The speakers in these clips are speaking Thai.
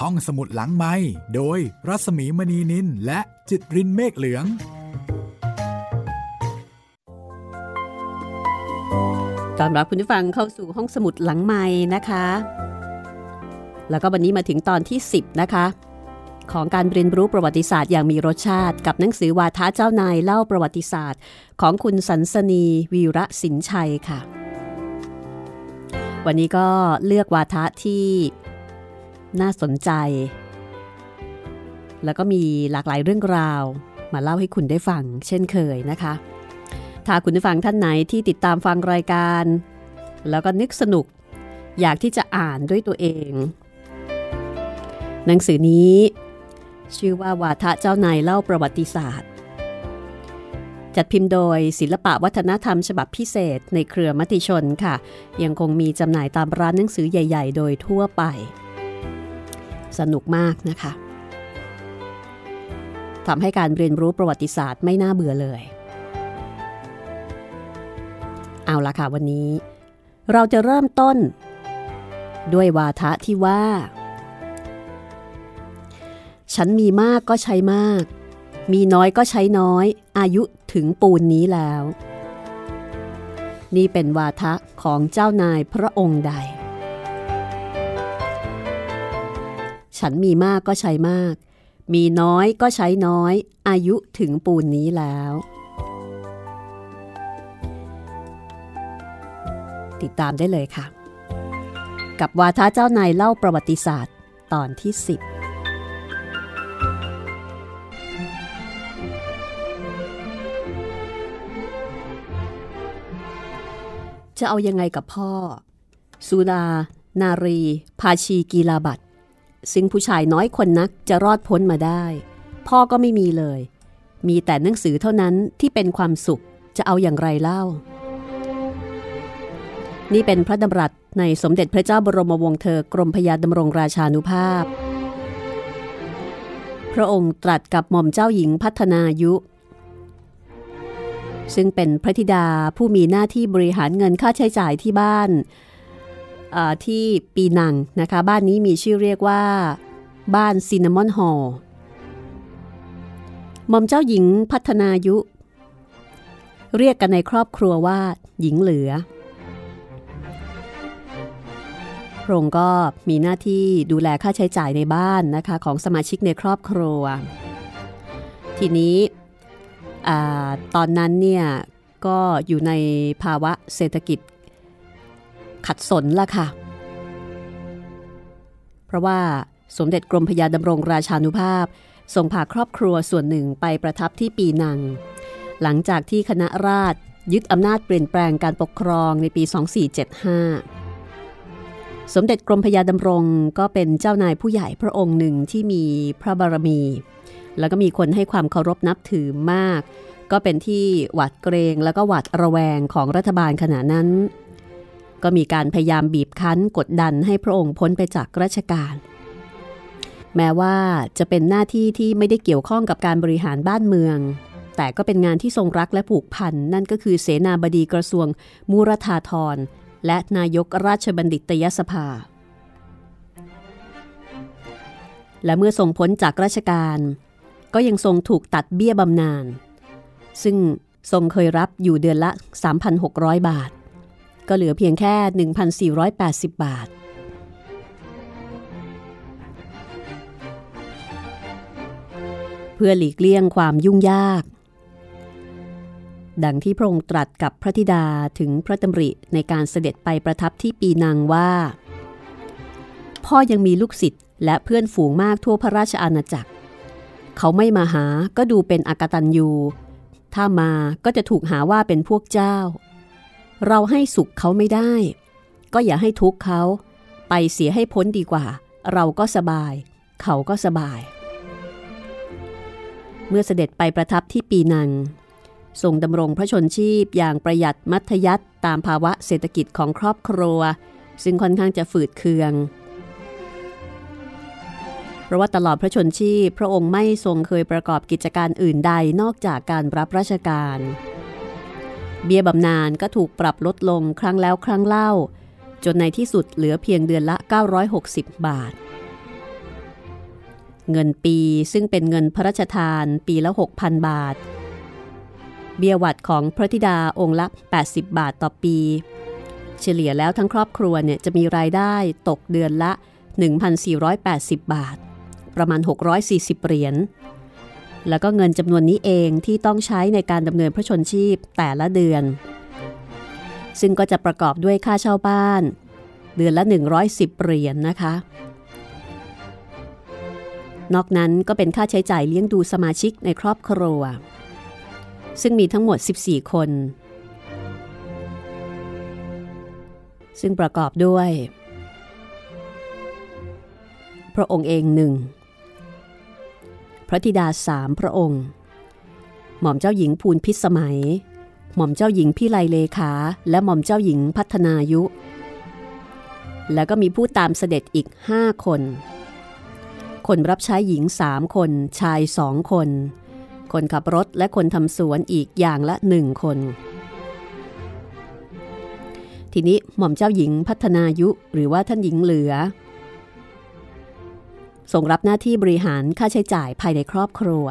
ห้องสมุดหลังไม้โดยรัสมีมณีนินและจิตรินเมฆเหลือง ตอนรับคุณผู้ฟังเข้าสู่ห้องสมุดหลังไม้นะคะ แล้วก็วันนี้มาถึงตอนที่ 10 นะคะ ของการเรียนรู้ประวัติศาสตร์อย่างมีรสชาติ กับหนังสือวาทะเจ้านายเล่าประวัติศาสตร์ ของคุณสันสนีวีระสินชัยค่ะ วันนี้ก็เลือกวาทะที่ น่าสนใจ แล้วก็มีหลากหลายเรื่องราวมาเล่าให้คุณได้ฟังเช่นเคยนะคะ ถ้าคุณผู้ฟังท่านไหนที่ติดตามฟังรายการ แล้วก็นึกสนุก อยากที่จะอ่านด้วยตัวเอง หนังสือนี้ ชื่อว่าวาทะเจ้านายเล่าประวัติศาสตร์ จัดพิมพ์โดยศิลปะวัฒนธรรมฉบับพิเศษในเครือมติชนค่ะ ยังคงมีจำหน่ายตามร้านหนังสือใหญ่ ๆ โดยทั่วไป สนุกมากนะคะทำให้การเรียนรู้ประวัติศาสตร์ไม่น่าเบื่อเลย เอาละค่ะวันนี้ เราจะเริ่มต้น ด้วยวาทะที่ว่า ฉันมีมากก็ใช้มาก มีน้อยก็ใช้น้อย อายุถึงปูนนี้แล้ว นี่เป็นวาทะของเจ้านายพระองค์ใด ฉันมีมากก็ใช้มาก มีน้อยก็ใช้น้อย อายุถึงปูนนี้แล้ว ติดตามได้เลยค่ะ กับวาทะเจ้านายเล่าประวัติศาสตร์ตอนที่ 10จะเอายังไงกับพ่อ สุดา นารี ภาชีกีลาบัต ซึ่งผู้ชายน้อยคนนักจะรอดพ้นมาได้ พ่อก็ไม่มีเลย มีแต่หนังสือเท่านั้นที่เป็นความสุขจะเอาอย่างไรเล่า นี่เป็นพระดำรัสในสมเด็จพระเจ้าบรมวงศ์เธอกรมพยาดำรงราชานุภาพ พระองค์ตรัสกับหม่อมเจ้าหญิงพัฒนายุ ซึ่งเป็นพระธิดาผู้มีหน้าที่บริหารเงินค่าใช้จ่ายที่บ้าน ที่ปีนังนะคะ บ้านนี้มีชื่อเรียกว่า บ้านซินนามอนฮอลหม่อมเจ้าหญิงพัฒนายุ เรียกกันในครอบครัวว่า หญิงเหลือพระองค์ก็มีหน้าที่ดูแลค่าใช้จ่ายในบ้านนะคะของสมาชิกในครอบครัว ทีนี้อตอนนั้นเนี่ยก็อยู่ในภาวะเศรษฐกิจ ขัดสนละค่ะ เพราะว่าสมเด็จกรมพยาดำรงราชานุภาพส่งพาครอบครัวส่วนหนึ่งไปประทับที่ปีนัง หลังจากที่คณะราษฎรยึดอำนาจเปลี่ยนแปลงการปกครองในปี 2475 สมเด็จกรมพยาดำรงก็เป็นเจ้านายผู้ใหญ่พระองค์หนึ่งที่มีพระบารมี แล้วก็มีคนให้ความเคารพนับถือมาก ก็เป็นที่หวาดเกรงแล้วก็หวาดระแวงของรัฐบาลขณะนั้น ก็มีการพยายามบีบคั้นกดดันให้พระองค์พ้นไปจากราชการ แม้ว่าจะเป็นหน้าที่ที่ไม่ได้เกี่ยวข้องกับการบริหารบ้านเมือง แต่ก็เป็นงานที่ทรงรักและผูกพัน นั่นก็คือเสนาบดีกระทรวงมูรธาธรและนายกราชบัณฑิตยสภา และเมื่อทรงพ้นจากราชการ ก็ยังทรงถูกตัดเบี้ยบำนาญซึ่งทรงเคยรับอยู่เดือนละ 3,600 บาท ก็เหลือเพียงแค่ 1,480 บาท เพื่อหลีกเลี่ยงความยุ่งยาก ดังที่พระองค์ตรัสกับพระธิดาถึงพระดำริในการเสด็จไปประทับที่ปีนังว่า พ่อยังมีลูกศิษย์และเพื่อนฝูงมากทั่วพระราชอาณาจักร เขาไม่มาหาก็ดูเป็นอากตันยูถ้ามาก็จะถูกหาว่าเป็นพวกเจ้า เราให้สุขเขาไม่ได้ ก็อย่าให้ทุกข์เขา ไปเสียให้พ้นดีกว่า เราก็สบาย เขาก็สบาย เมื่อเสด็จไปประทับที่ปีนังทรงดำรงพระชนชีพอย่างประหยัดมัธยัติตามภาวะเศรษฐกิจของครอบครัว ซึ่งค่อนข้างจะฝืดเคือง เพราะว่าตลอดพระชนชีพ พระองค์ไม่ทรงเคยประกอบกิจการอื่นใดนอกจากการรับราชการ เบี้ยบำนาญก็ถูกปรับลดลงครั้งแล้วครั้งเล่า จนในที่สุดเหลือเพียงเดือนละ 960 บาท เงินปีซึ่งเป็นเงินพระราชทานปีละ 6,000 บาท เบี้ยวัดของพระธิดาองค์ละ 80 บาทต่อปี เฉลี่ยแล้วทั้งครอบครัวเนี่ยจะมีรายได้ตกเดือนละ 1,480 บาท ประมาณ 640 เหรียญ แล้วก็เงินจำนวนนี้เองที่ต้องใช้ในการดำเนินพระชนชีพแต่ละเดือน ซึ่งก็จะประกอบด้วยค่าเช่าบ้าน เดือนละ 110 เหรียญนนะคะ นอกนั้นก็เป็นค่าใช้จ่ายเลี้ยงดูสมาชิกในครอบครัว ซึ่งมีทั้งหมด 14 คน ซึ่งประกอบด้วย พระองค์เองหนึ่ง ระธิดาสามพระองค์ หม่อมเจ้าหญิงภูลพิสมัย หม่อมเจ้าหญิงพิไลเลขา และหม่อมเจ้าหญิงพัฒนายุ แล้วก็มีผู้ตามเสด็จอีกห้าคน คนรับใช้หญิงสามคน ชายสองคน คนขับรถและคนทำสวนอีกอย่างละหนึ่งคน ทีนี้หม่อมเจ้าหญิงพัฒนายุหรือว่าท่านหญิงเหลือ ส่งรับหน้าที่บริหารค่าใช้จ่ายภายในครอบครัว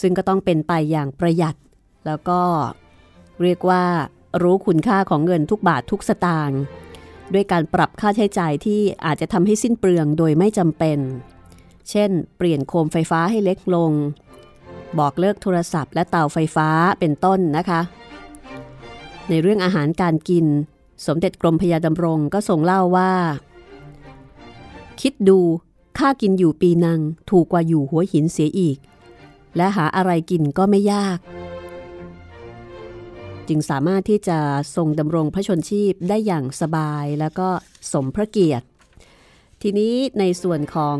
ซึ่งก็ต้องเป็นไปอย่างประหยัด แล้วก็เรียกว่ารู้คุณค่าของเงินทุกบาททุกสตางค์ด้วยการปรับค่าใช้จ่ายที่อาจจะทำให้สิ้นเปลืองโดยไม่จำเป็น เช่น เปลี่ยนโคมไฟฟ้าให้เล็กลง บอกเลิกโทรศัพท์และเตาไฟฟ้าเป็นต้นนะคะ ในเรื่องอาหารการกิน สมเด็จกรมพยาดำรงก็ทรงเล่าว่า คิดดู ค่ากินอยู่ปีนังถูกกว่าอยู่หัวหินเสียอีก และหาอะไรกินก็ไม่ยาก จึงสามารถที่จะทรงดำรงพระชนชีพได้อย่างสบายแล้วก็สมพระเกียรติ ทีนี้ในส่วนของ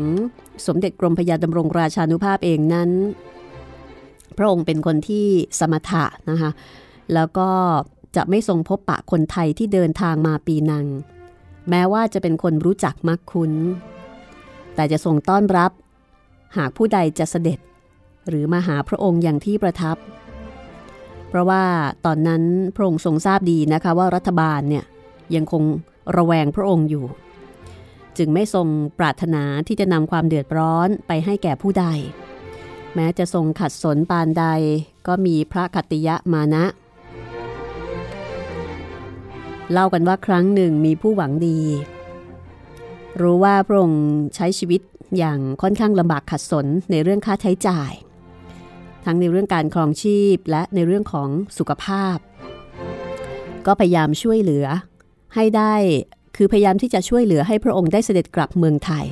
สมเด็จกรมพยาดำรงราชานุภาพเองนั้น พระองค์เป็นคนที่สมถะนะคะแล้วก็จะไม่ทรงพบปะคนไทยที่เดินทางมาปีนัง แม้ว่าจะเป็นคนรู้จักมักคุ้น แต่จะทรงต้อนรับ หากผู้ใดจะเสด็จ หรือมาหาพระองค์อย่างที่ประทับ เพราะว่าตอนนั้นพระองค์ทรงทราบดีนะคะว่ารัฐบาลเนี่ยยังคงระแวงพระองค์อยู่ จึงไม่ทรงปรารถนาที่จะนำความเดือดร้อนไปให้แก่ผู้ใด แม้จะทรงขัดสนปานใดก็มีพระคติยะมานะ เล่ากันว่าครั้งหนึ่งมีผู้หวังดี รู้ว่าพระองค์ใช้ชีวิตอย่างค่อนข้างลำบากขัดสนในเรื่องค่าใช้จ่าย ทั้งในเรื่องการครองชีพและในเรื่องของสุขภาพ ก็พยายามช่วยเหลือให้ได้คือพยายามที่จะช่วยเหลือให้พระองค์ได้เสด็จกลับเมืองไทย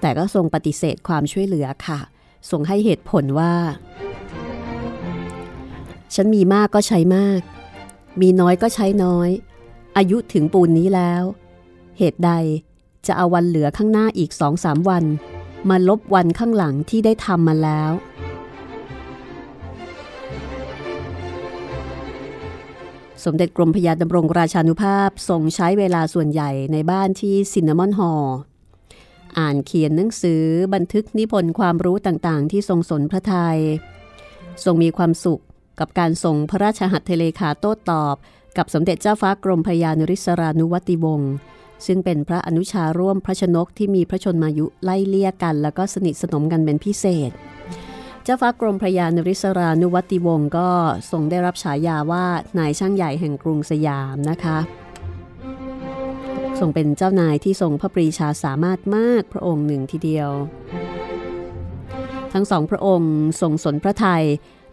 แต่ก็ทรงปฏิเสธความช่วยเหลือค่ะทรงให้เหตุผลว่า ฉันมีมากก็ใช้มาก มีน้อยก็ใช้น้อย อายุถึงปูนนี้แล้ว เหตุใดจะเอาวันเหลือข้างหน้าอีกสองสามวัน มาลบวันข้างหลังที่ได้ทำมาแล้ว สมเด็จกรมพยาดำรงราชานุภาพทรงใช้เวลาส่วนใหญ่ในบ้านที่ซินนามอนฮอลอ่านเขียนหนังสือบันทึกนิพนธ์ความรู้ต่างๆ ที่ทรงสนพระทยัยทรงมีความสุขกับการส่งพระราชหัตถเลขาโต้ตอบ กับสมเด็จเจ้าฟ้ากรมพยานริศรานุวัติวงศ์ ซึ่งเป็นพระอนุชาร่วมพระชนกที่มีพระชนมายุไล่เลี่ยกัน แล้วก็สนิทสนมกันเป็นพิเศษ เจ้าฟ้ากรมพระยานริศรานุวัติวงศ์ก็ทรงได้รับฉายาว่านายช่างใหญ่แห่งกรุงสยามนะคะทรงเป็นเจ้านายที่ทรงพระปรีชาสามารถมากพระองค์หนึ่งทีเดียว ทั้งสองพระองค์ทรงสนพระไทย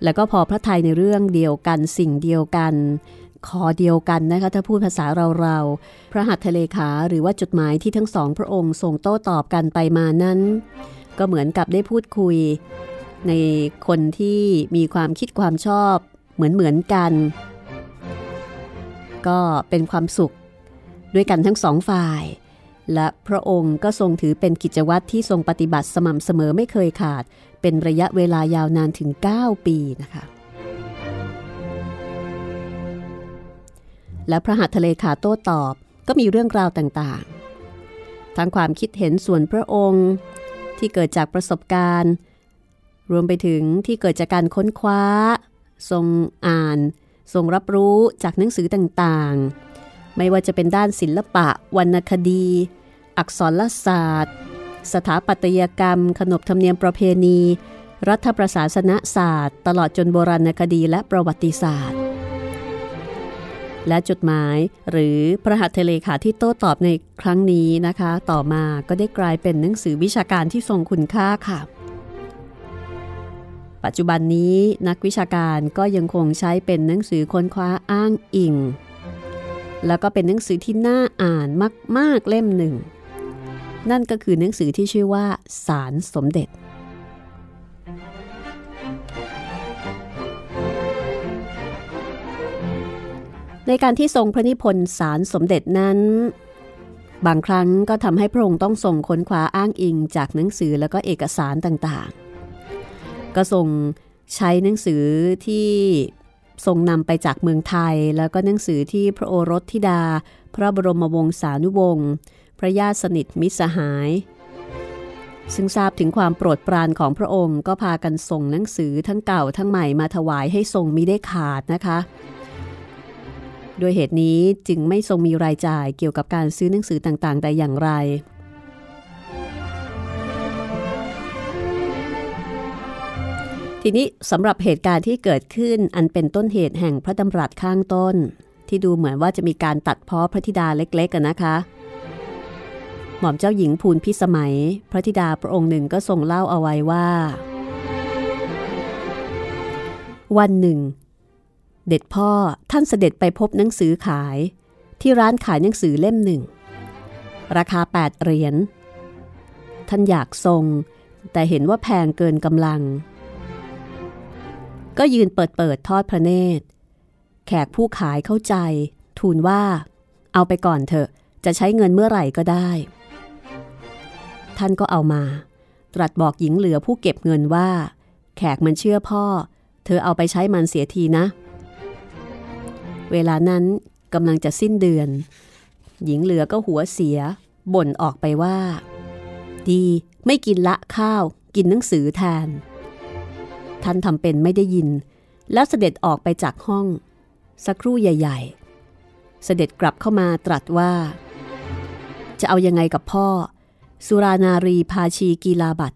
และก็พอพระไทยในเรื่องเดียวกันสิ่งเดียวกัน คอเดียวกันนะคะถ้าพูดภาษาเราเราพระหัตถเลขาหรือว่าจดหมายที่ทั้งสองพระองค์ส่งโต้ตอบกันไปมานั้น ก็เหมือนกับได้พูดคุย ในคนที่มีความคิดความชอบเหมือนเหมือนกัน ก็เป็นความสุขด้วยกันทั้งสองฝ่าย และพระองค์ก็ทรงถือเป็นกิจวัตรที่ทรงปฏิบัติสม่ำเสมอไม่เคยขาด เป็นระยะเวลายาวนานถึง 9 ปีนะคะ และพระหัตถเลขาโต้ตอบก็มีเรื่องราวต่างๆ ทั้งความคิดเห็นส่วนพระองค์ที่เกิดจากประสบการณ์ รวมไปถึงที่เกิดจากการค้นคว้า ทรงอ่าน ทรงรับรู้จากหนังสือต่างๆ ไม่ว่าจะเป็นด้านศิลปะ วรรณคดี อักษรศาสตร์ สถาปัตยกรรม ขนบธรรมเนียมประเพณี รัฐประศาสนศาสตร์ ตลอดจนโบราณคดีและประวัติศาสตร์ และจดหมายหรือพระหัตถเลขาที่โต้ตอบในครั้งนี้นะคะ ต่อมาก็ได้กลายเป็นหนังสือวิชาการที่ทรงคุณค่าค่ะ ปัจจุบันนี้นักวิชาการก็ยังคงใช้เป็นหนังสือค้นคว้าอ้างอิง แล้วก็เป็นหนังสือที่น่าอ่านมาก ๆเล่มหนึ่ง นั่นก็คือหนังสือที่ชื่อว่าสารสมเด็จ ในการที่ทรงพระนิพนธ์สารสมเด็จนั้น บางครั้งก็ทำให้พระองค์ต้องส่งค้นคว้าอ้างอิงจากหนังสือแล้วก็เอกสารต่างๆ ก็ทรงใช้หนังสือที่ทรงนำไปจากเมืองไทย แล้วก็หนังสือที่พระโอรสธิดา พระบรมวงศานุวงศ์พระญาติสนิทมิตรสหาย ซึ่งทราบถึงความโปรดปรานของพระองค์ก็พากันส่งหนังสือทั้งเก่าทั้งใหม่มาถวายให้ทรงมิได้ขาดนะคะ โดยเหตุนี้จึงไม่ทรงมีรายจ่ายเกี่ยวกับการซื้อหนังสือต่างๆ แต่อย่างไร ทีนี้สำหรับเหตุการณ์ที่เกิดขึ้นอันเป็นต้นเหตุแห่งพระดำรัสข้างต้น ที่ดูเหมือนว่าจะมีการตัดพ้อพระธิดาเล็กๆกันนะคะ หม่อมเจ้าหญิงภูลพิสมัย พระธิดาพระองค์หนึ่งก็ทรงเล่าเอาไว้ว่า วันหนึ่ง เด็ดพ่อท่านเสด็จไปพบหนังสือขาย ที่ร้านขายหนังสือเล่มหนึ่ง ราคา 8 เหรียญ ท่านอยากทรง แต่เห็นว่าแพงเกินกำลัง ก็ยืนเปิดเปิดทอดพระเนตร แขกผู้ขายเข้าใจ ทูลว่า เอาไปก่อนเถอะจะใช้เงินเมื่อไหร่ก็ได้ ท่านก็เอามา ตรัสบอกหญิงเหลือผู้เก็บเงินว่า แขกมันเชื่อพ่อ เธอเอาไปใช้มันเสียทีนะ เวลานั้นกำลังจะสิ้นเดือน หญิงเหลือก็หัวเสีย บ่นออกไปว่า ดีไม่กินละข้าว กินหนังสือแทนท่านทำเป็นไม่ได้ยิน แล้วเสด็จออกไปจากห้อง สักครู่ใหญ่ ๆ เสด็จกลับเข้ามาตรัสว่า จะเอายังไงกับพ่อ สุรานารีพาชีกีฬาบัต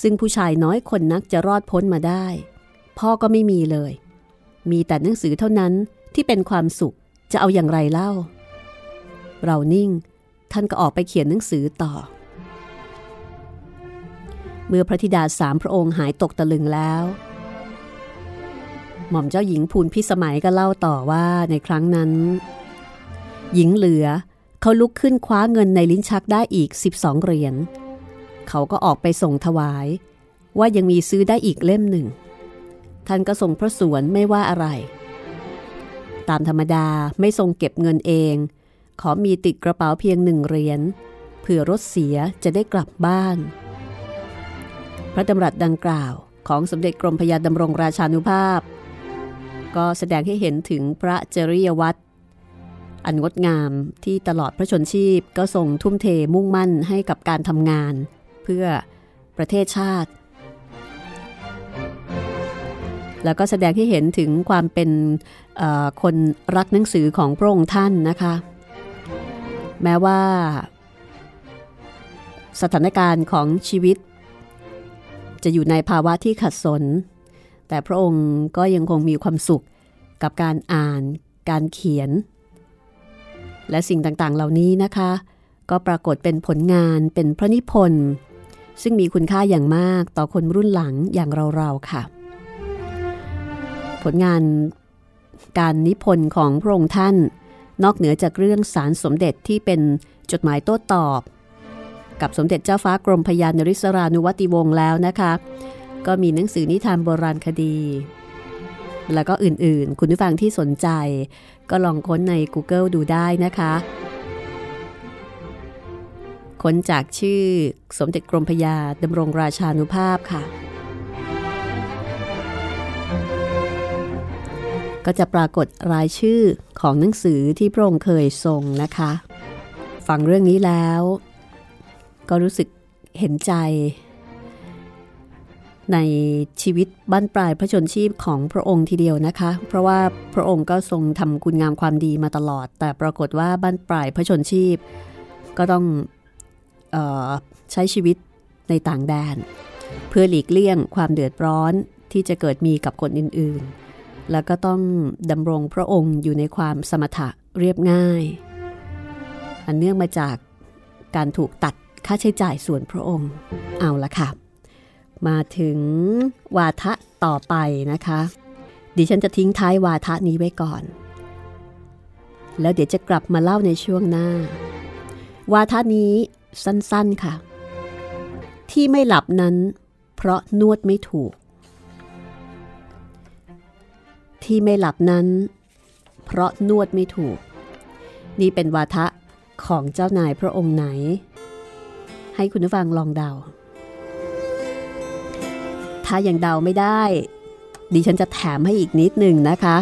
ซึ่งผู้ชายน้อยคนนักจะรอดพ้นมาได้ พ่อก็ไม่มีเลย มีแต่หนังสือเท่านั้น ที่เป็นความสุขจะเอาอย่างไรเล่า เรานิ่ง ท่านก็ออกไปเขียนหนังสือต่อ เมื่อพระธิดาสามพระองค์หายตกตะลึงแล้ว หม่อมเจ้าหญิงภูลพิสมัยก็เล่าต่อว่าในครั้งนั้น หญิงเหลือเขาลุกขึ้นคว้าเงินในลิ้นชักได้อีก 12 เหรียญ เขาก็ออกไปส่งถวาย ว่ายังมีซื้อได้อีกเล่มหนึ่ง ท่านก็ส่งพระสวนไม่ว่าอะไร ตามธรรมดาไม่ทรงเก็บเงินเอง ขอมีติดกระเป๋าเพียงหนึ่งเหรียญเผื่อรถเสียจะได้กลับบ้าน พระดำรัสดังกล่าวของสมเด็จกรมพยาดำรงราชานุภาพ ก็แสดงให้เห็นถึงพระจริยวัตรอันงดงามที่ตลอดพระชนชีพก็ทรงทุ่มเทมุ่งมั่นให้กับการทำงาน เพื่อประเทศชาติ แล้วก็แสดงให้เห็นถึงความเป็นคนรักหนังสือของพระองค์ท่านนะคะ แม้ว่า สถานการณ์ของชีวิต จะอยู่ในภาวะที่ขัดสน แต่พระองค์ก็ยังคงมีความสุขกับการอ่าน การเขียน และสิ่งต่างๆเหล่านี้นะคะ ก็ปรากฏเป็นผลงานเป็นพระนิพนธ์ซึ่งมีคุณค่าอย่างมากต่อคนรุ่นหลังอย่างเราๆค่ะ ผลงานการนิพนธ์ของพระองค์ท่าน นอกเหนือจากเรื่องสารสมเด็จที่เป็นจดหมายโต้ตอบ กับสมเด็จเจ้าฟ้ากรมพยานริศรานุวัติวงศ์แล้วนะคะ ก็มีหนังสือนิทานโบราณคดี แล้วก็อื่นๆ คุณผู้ฟังที่สนใจ ก็ลองค้นใน Google ดูได้นะคะค้นจากชื่อสมเด็จกรมพยาดำรงราชานุภาพค่ะ ก็จะปรากฏรายชื่อของหนังสือที่พระองค์เคยทรงนะคะ ฟังเรื่องนี้แล้ว ก็รู้สึกเห็นใจ ในชีวิตบ้านปลายพระชนชีพของพระองค์ทีเดียวนะคะ เพราะว่าพระองค์ก็ทรงทำคุณงามความดีมาตลอด แต่ปรากฏว่าบ้านปลายพระชนชีพ ก็ต้องออใช้ชีวิตในต่างแดน เพื่อหลีกเลี่ยงความเดือดร้อนที่จะเกิดมีกับคนอื่นๆ แล้วก็ต้องดำรงพระองค์อยู่ในความสมถะเรียบง่าย อันเนื่องมาจากการถูกตัดค่าใช้จ่ายส่วนพระองค์ เอาละค่ะ มาถึงวาทะต่อไปนะคะ ดิฉันจะทิ้งท้ายวาทะนี้ไว้ก่อน แล้วเดี๋ยวจะกลับมาเล่าในช่วงหน้า วาทะนี้สั้นๆค่ะ ที่ไม่หลับนั้น เพราะนวดไม่ถูก ที่ไม่หลับนั้น เพราะนวดไม่ถูก นี่เป็นวาทะของเจ้านายพระองค์ไหน ให้คุณผู้ฟังลองเดา ถ้ายังเดาไม่ได้ ดิฉันจะแถมให้อีกนิดหนึ่งนะคะ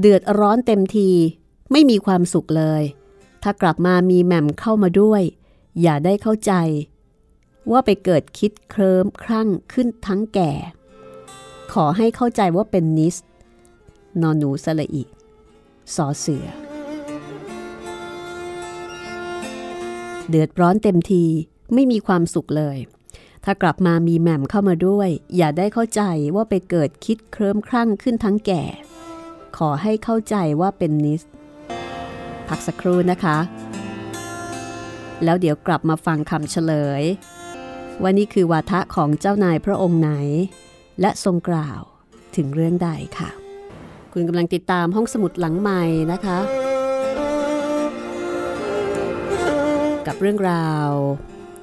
เดือดร้อนเต็มทีไม่มีความสุขเลย ถ้ากลับมามีแหม่มเข้ามาด้วย อย่าได้เข้าใจ ว่าไปเกิดคิดเคลิ้มครั่งขึ้นทั้งแก่ ขอให้เข้าใจว่าเป็นนิส นอนหนูสละอีสอเสือ เดือดร้อนเต็มทีไม่มีความสุขเลย ถ้ากลับมามีแหม่มเข้ามาด้วย อย่าได้เข้าใจว่าไปเกิดคิดเคลิ้มครั่งขึ้นทั้งแก่ ขอให้เข้าใจว่าเป็นนิส พักสักครู่นะคะ แล้วเดี๋ยวกลับมาฟังคำเฉลยว่านี่คือวาทะของเจ้านายพระองค์ไหน และทรงกล่าวถึงเรื่องใดค่ะ คุณกำลังติดตามห้องสมุดหลังใหม่นะคะ กับเรื่องราว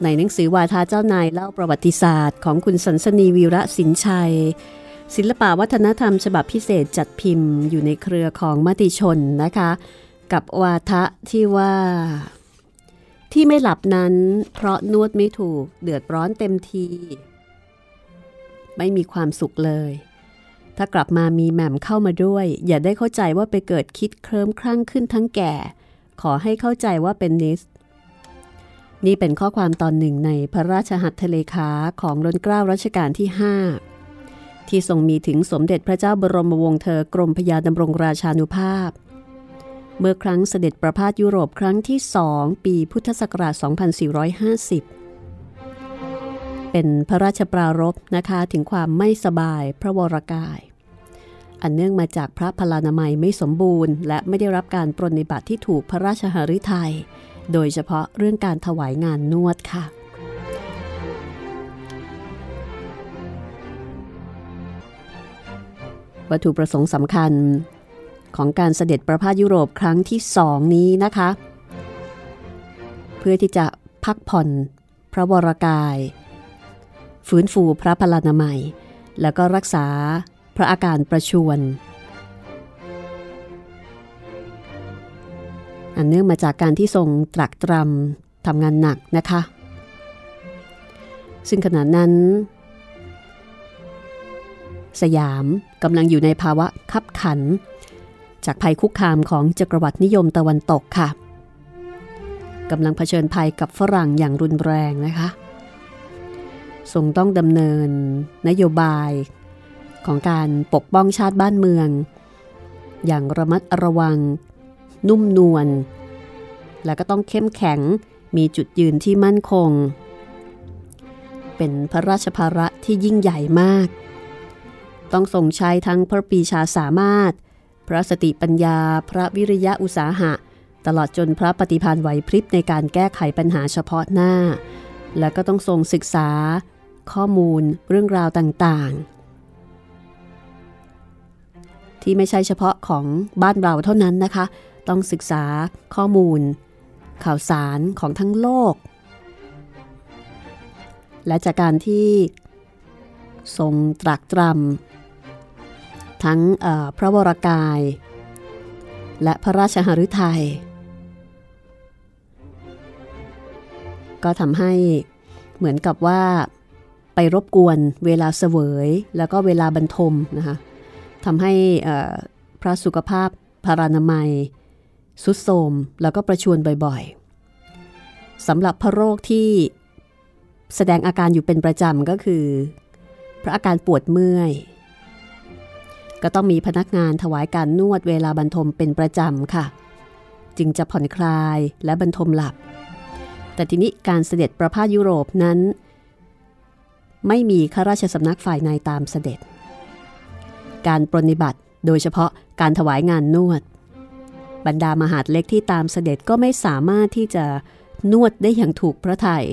ในหนังสือวาทาเจ้านายเล่าประวัติศาสตร์ ของคุณสันสนีวีระสินชัย ศิลปะวัฒนธรรมฉบับพิเศษจัดพิมพ์อยู่ในเครือของมติชนนะคะ กับวาทะที่ว่าที่ไม่หลับนั้นเพราะนวดไม่ถูกเดือดร้อนเต็มที ไม่มีความสุขเลย ถ้ากลับมามีแหม่มเข้ามาด้วย อย่าได้เข้าใจว่าไปเกิดคิดเคลิ้มคลั่งขึ้นทั้งแก่ ขอให้เข้าใจว่าเป็นนิส นี่เป็นข้อความตอนหนึ่งในพระราชหัตถเลขาของรัชเกล้ารัชกาลที่ 5 ที่ทรงมีถึงสมเด็จพระเจ้าบรมวงศ์เธอกรมพยาดำรงราชานุภาพเมื่อครั้งเสด็จประพาสยุโรปครั้งที่สองปีพุทธศักราช 2450 เป็นพระราชปรารภนะคะถึงความไม่สบายพระวรากาย อันเนื่องมาจากพระพลานามัยไม่สมบูรณ์ และไม่ได้รับการปรนนิบัติที่ถูกพระราชหฤทัยโดยเฉพาะเรื่องการถวายงานนวดค่ะวัตถุประสงค์สำคัญของการเสด็จประพาสยุโรปครั้งที่สองนี้นะคะ เพื่อที่จะพักผ่อนพระวรากาย ฟื้นฟูพระพลานามัย แล้วก็รักษาพระอาการประชวน อันเนื่องมาจากการที่ทรงตรักตรำทำงานหนักนะคะ ซึ่งขณะนั้น สยามกำลังอยู่ในภาวะคับขัน จากภัยคุกคามของจักรวรรดินิยมตะวันตกค่ะกำลังเผชิญภัยกับฝรั่งอย่างรุนแรงนะคะ ทรงต้องดำเนินนโยบาย ของการปกป้องชาติบ้านเมือง อย่างระมัดระวัง นุ่มนวลและก็ต้องเข้มแข็งมีจุดยืนที่มั่นคง เป็นพระราชภาระที่ยิ่งใหญ่มาก ต้องทรงใช้ทั้งพระปีชาสามารถ พระสติปัญญา พระวิริยะอุตสาหะ ตลอดจนพระปฏิภาณไหวพริบในการแก้ไขปัญหาเฉพาะหน้า และก็ต้องทรงศึกษา ข้อมูลเรื่องราวต่างๆ ที่ไม่ใช่เฉพาะของบ้านเราเท่านั้นนะคะ ต้องศึกษาข้อมูล ข่าวสารของทั้งโลก และจากการที่ทรงตรักตรำทั้งพระวรากาย และพระราชหฤทัยก็ทำให้เหมือนกับว่า ไปรบกวนเวลาเสวย แล้วก็เวลาบรรทมนะคะทำให้พระสุขภาพพารานามัย สุดโทมแล้วก็ประชวนบ่อยๆสำหรับพระโรคที่แสดงอาการอยู่เป็นประจำก็คือ พระอาการปวดเมื่อย ก็ต้องมีพนักงานถวายการนวดเวลาบรรทมเป็นประจำค่ะ จึงจะผ่อนคลายและบรรทมหลับ แต่ทีนี้การเสด็จประพาสยุโรปนั้น ไม่มีข้าราชสำนักฝ่ายในตามเสด็จ การปรนิบัติโดยเฉพาะการถวายงานนวด บรรดามหาดเล็กที่ตามเสด็จก็ไม่สามารถที่จะนวดได้อย่างถูกพระทยัย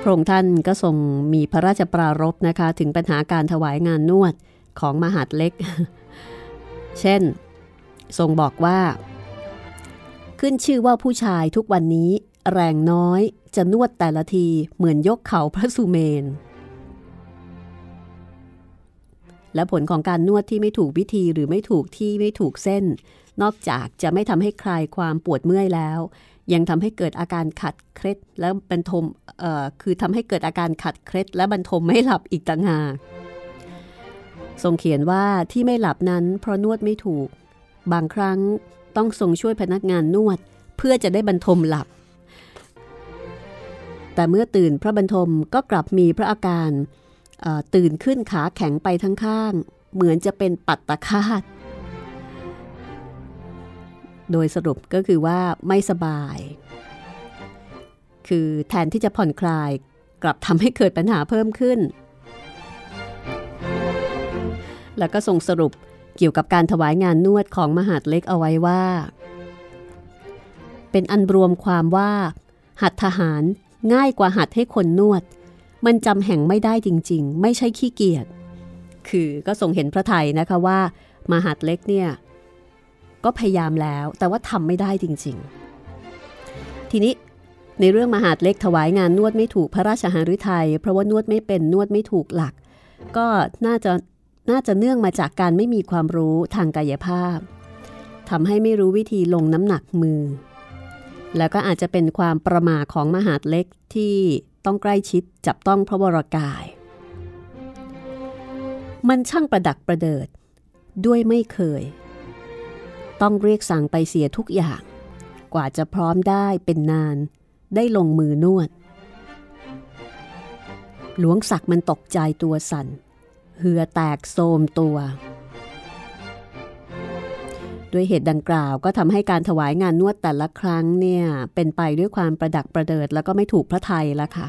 พระองค์ท่านก็ทรงมีพระราชปรารภนะคะ ถึงปัญหาการถวายงานนวดของมหาดเล็ก เช่น ทรงบอกว่า ขึ้นชื่อว่าผู้ชายทุกวันนี้ แรงน้อยจะนวดแต่ละทีเหมือนยกเขาพระสุเมน และผลของการนวดที่ไม่ถูกวิธีหรือไม่ถูกที่ไม่ถูกเส้น นอกจากจะไม่ทำให้คลายความปวดเมื่อยแล้ว ยังทำให้เกิดอาการขัดเคล็ดและบรรทมคือทำให้เกิดอาการขัดเคล็ดและบรรทมไม่หลับอีกต่างหากทรงเขียนว่าที่ไม่หลับนั้นเพราะนวดไม่ถูก บางครั้งต้องทรงช่วยพนักงานนวด เพื่อจะได้บรรทมหลับ แต่เมื่อตื่นพระบรรทมก็กลับมีพระอาการตื่นขึ้นขาแข็งไปทั้งข้าง เหมือนจะเป็นปัตตคาต โดยสรุปก็คือว่าไม่สบาย คือแทนที่จะผ่อนคลายกลับทำให้เกิดปัญหาเพิ่มขึ้น แล้วก็ส่งสรุปเกี่ยวกับการถวายงานนวดของมหาดเล็กเอาไว้ว่า เป็นอันรวมความว่าหัดทหาร ง่ายกว่าหัดให้คนนวด มันจำแห่งไม่ได้จริง ๆ ไม่ใช่ขี้เกียจคือก็ส่งเห็นพระไทยนะคะว่า มหาดเล็กเนี่ย ก็พยายามแล้วแต่ว่าทำไม่ได้จริง ๆ ทีนี้ในเรื่องมหาดเล็กถวายงานนวดไม่ถูกพระราชหฤทัยเพราะว่านวดไม่เป็นนวดไม่ถูกหลัก ก็น่าจะน่าจะเนื่องมาจากการไม่มีความรู้ทางกายภาพทำให้ไม่รู้วิธีลงน้ำหนักมือ แล้วก็อาจจะเป็นความประมาของมหาดเล็กที่ต้องใกล้ชิดจับต้องพระวรากาย มันช่างประดักประเดิด ด้วยไม่เคย ต้องเรียกสั่งไปเสียทุกอย่าง กว่าจะพร้อมได้เป็นนาน ได้ลงมือนวด หลวงศักดิ์มันตกใจตัวสัน่น เหือแตกโซมตัว ด้วยเหตุดังกล่าวก็ทำให้การถวายงานนวดแต่ละครั้งเนี่ย เป็นไปด้วยความประดักประเดิดแล้วก็ไม่ถูกพระไทยละค่ะ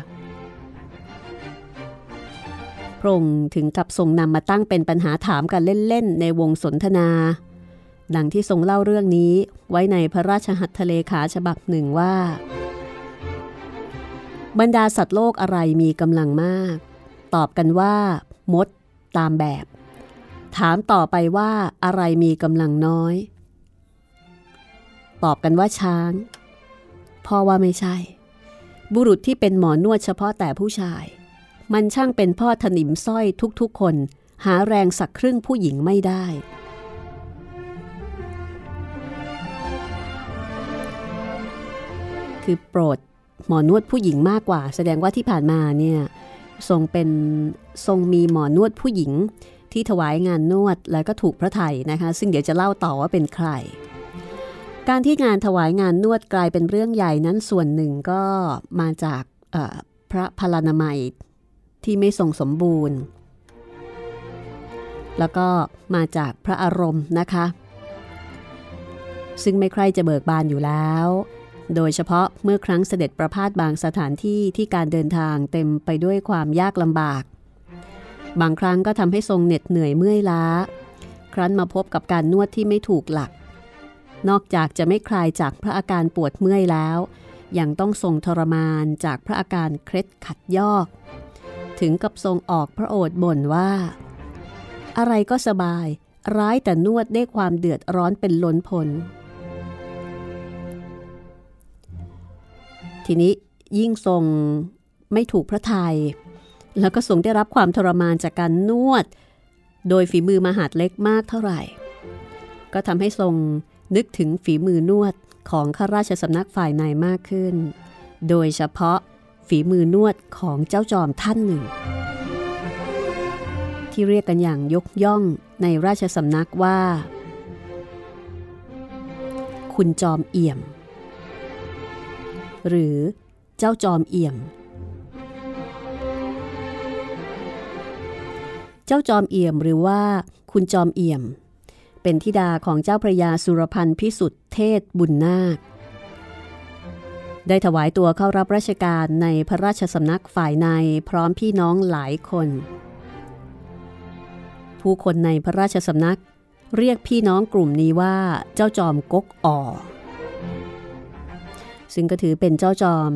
พระองค์ถึงกับทรงนำมาตั้งเป็นปัญหาถามกันเล่น ๆ ในวงสนทนาดังที่ทรงเล่าเรื่องนี้ไว้ในพระราชหัตถเลขาฉบับหนึ่งว่า บรรดาสัตว์โลกอะไรมีกำลังมาก ตอบกันว่ามดตามแบบ ถามต่อไปว่าอะไรมีกำลังน้อย ตอบกันว่าช้าง พ่อว่าไม่ใช่ บุรุษที่เป็นหมอนวดเฉพาะแต่ผู้ชาย มันช่างเป็นพ่อถนิมสร้อยทุกๆ คน หาแรงสักครึ่งผู้หญิงไม่ได้ คือโปรดหมอนวดผู้หญิงมากกว่า แสดงว่าที่ผ่านมาเนี่ยทรงเป็นทรงมีหมอนวดผู้หญิง ที่ถวายงานนวดแล้วก็ถูกพระไถ่นะคะ ซึ่งเดี๋ยวจะเล่าต่อว่าเป็นใคร การที่งานถวายงานนวดกลายเป็นเรื่องใหญ่นั้นส่วนหนึ่งก็มาจากพระพลานามัยที่ไม่ทรงสมบูรณ์ แล้วก็มาจากพระอารมณ์นะคะ ซึ่งไม่ใครจะเบิกบานอยู่แล้ว โดยเฉพาะเมื่อครั้งเสด็จประพาสบางสถานที่ที่การเดินทางเต็มไปด้วยความยากลำบาก บางครั้งก็ทำให้ทรงเหน็ดเหนื่อยเมื่อยล้า ครั้นมาพบกับการนวดที่ไม่ถูกหลัก นอกจากจะไม่คลายจากพระอาการปวดเมื่อยแล้ว ยังต้องทรงทรมานจากพระอาการเคล็ดขัดยอก ถึงกับทรงออกพระโอษฐ์บ่นว่า อะไรก็สบาย ร้ายแต่นวดได้ความเดือดร้อนเป็นล้นพ้นทีนี้ยิ่งทรงไม่ถูกพระทยัย แล้วก็ทรงได้รับความทรมานจากการนวด โดยฝีมือมหาดเล็กมากเท่าไหร่ ก็ทำให้ทรงนึกถึงฝีมือนวดของข้าราชสำนักฝ่ายในมากขึ้น โดยเฉพาะฝีมือนวดของเจ้าจอมท่านหนึ่ง ที่เรียกกันอย่างยกย่องในราชสำนักว่า คุณจอมเอี่ยม หรือเจ้าจอมเอี่ยม เจ้าจอมเอี่ยมหรือว่าคุณจอมเอี่ยม เป็นธิดาของเจ้าพระยาสุรพันธ์พิสุทธิ์เทศบุญนาค ได้ถวายตัวเข้ารับราชการในพระราชสำนักฝ่ายในพร้อมพี่น้องหลายคน ผู้คนในพระราชสำนักเรียกพี่น้องกลุ่มนี้ว่าเจ้าจอมก๊กอ่อซึ่งก็ถือเป็นเจ้าจอม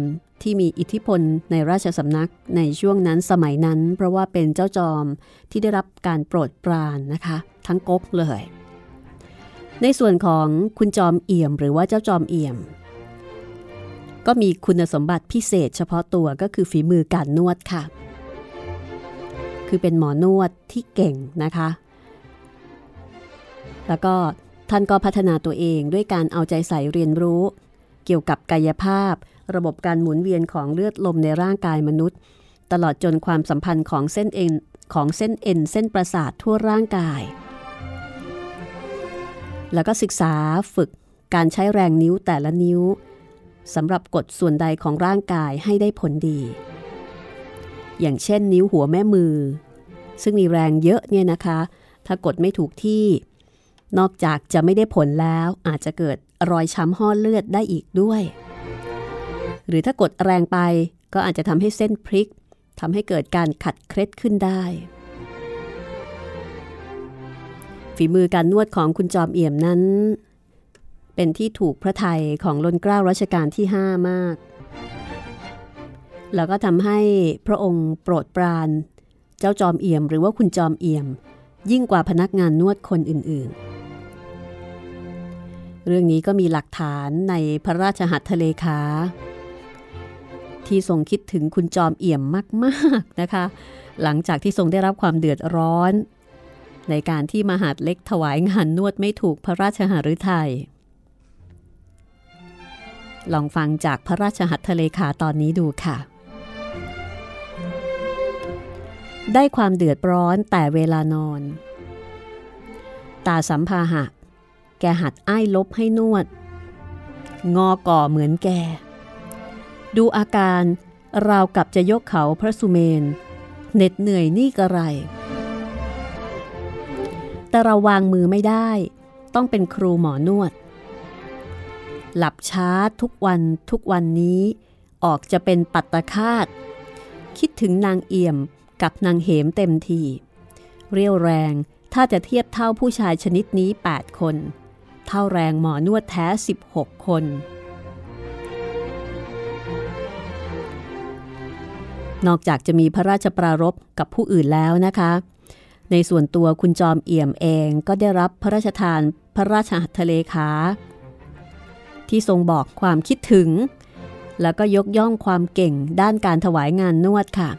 ที่มีอิทธิพลในราชสำนักในช่วงนั้นสมัยนั้น เพราะว่าเป็นเจ้าจอมที่ได้รับการโปรดปรานนะคะ ทั้งก๊กเลย ในส่วนของคุณจอมเอี่ยม หรือว่าเจ้าจอมเอี่ยม ก็มีคุณสมบัติพิเศษเฉพาะตัวก็คือฝีมือการนวดค่ะ คือเป็นหมอนวดที่เก่งนะคะ แล้วก็ท่านก็พัฒนาตัวเองด้วยการเอาใจใส่เรียนรู้ เกี่ยวกับกายภาพ ระบบการหมุนเวียนของเลือดลมในร่างกายมนุษย์ ตลอดจนความสัมพันธ์ของเส้นเอ็นของเส้นเอ็นเส้นประสาททั่วร่างกาย แล้วก็ศึกษาฝึกการใช้แรงนิ้วแต่ละนิ้วสำหรับกดส่วนใดของร่างกายให้ได้ผลดี อย่างเช่นนิ้วหัวแม่มือ ซึ่งมีแรงเยอะเนี่ยนะคะ ถ้ากดไม่ถูกที่ นอกจากจะไม่ได้ผลแล้วอาจจะเกิดรอยช้ำห่อเลือดได้อีกด้วย หรือถ้ากดแรงไปก็อาจจะทำให้เส้นพลิกทำให้เกิดการขัดเคล็ดขึ้นได้ ฝีมือการนวดของคุณจอมเอี่ยมนั้น เป็นที่ถูกพระไทยของลนเกล้ารัชกาลที่ 5 มาก แล้วก็ทำให้พระองค์โปรดปราน เจ้าจอมเอี่ยม หรือว่าคุณจอมเอี่ยม ยิ่งกว่าพนักงานนวดคนอื่น ๆ เรื่องนี้ก็มีหลักฐานในพระราชหัตถเลขา ที่ทรงคิดถึงคุณจอมเอี่ยมมากๆนะคะ หลังจากที่ทรงได้รับความเดือดร้อน ในการที่มหาดเล็กถวายงานนวดไม่ถูกพระราชหฤทัยลองฟังจากพระราชหัตถเลขาตอนนี้ดูค่ะ ได้ความเดือดร้อนแต่เวลานอน ตาสัมภาหะ แกหัดไอ้ลบให้นวด งอก่อเหมือนแก ดูอาการราวกับจะยกเขาพระสุเมนเหน็ดเหนื่อยนี่กระไร แต่เราวางมือไม่ได้ ต้องเป็นครูหมอนวด หลับช้าทุกวันทุกวันนี้ ออกจะเป็นปัตตคาต คิดถึงนางเอี่ยมกับนางเหมเต็มที เรียวแรงถ้าจะเทียบเท่าผู้ชายชนิดนี้ 8 คน เท่าแรงหมอนวดแท้ 16 คน นอกจากจะมีพระราชปรารภกับผู้อื่นแล้วนะคะ ในส่วนตัวคุณจอมเอี่ยมเองก็ได้รับพระราชทานพระราชหัตถเลขา ที่ทรงบอกความคิดถึง แล้วก็ยกย่องความเก่งด้านการถวายงานนวดค่ะ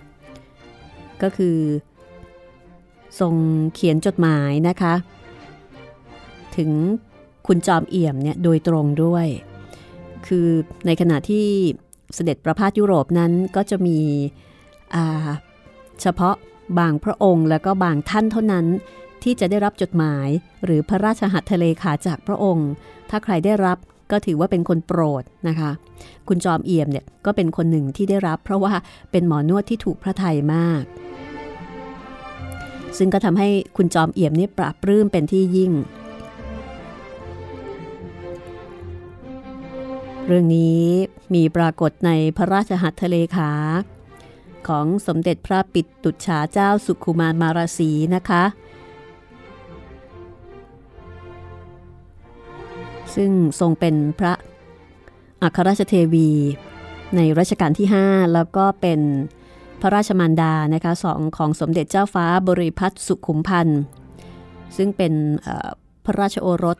ก็คือ ทรงเขียนจดหมายนะคะ ถึงคุณจอมเอี่ยมเนี่ยโดยตรงด้วย คือในขณะที่เสด็จประพาสยุโรปนั้นก็จะมี เฉพาะบางพระองค์แล้วก็บางท่านเท่านั้นที่จะได้รับจดหมายหรือพระราชหัตถเลขาจากพระองค์ ถ้าใครได้รับก็ถือว่าเป็นคนโปรดนะคะ คุณจอมเอี่ยมเนี่ยก็เป็นคนหนึ่งที่ได้รับ เพราะว่าเป็นหมอนวดที่ถูกพระทัยมาก ซึ่งก็ทำให้คุณจอมเอี่ยมนี่ปรับปลื้มเป็นที่ยิ่ง เรื่องนี้มีปรากฏในพระราชหัตถเลขา ของสมเด็จพระปิดตุฉาเจ้าสุขุมารมาราศีนะคะ ซึ่งทรงเป็นพระอัครราชเทวี ในรัชกาลที่ 5 แล้วก็เป็นพระราชมารดานะคะสองของสมเด็จเจ้าฟ้าบริพัตรสุขุมพันธ์ซึ่งเป็นพระราชโอรส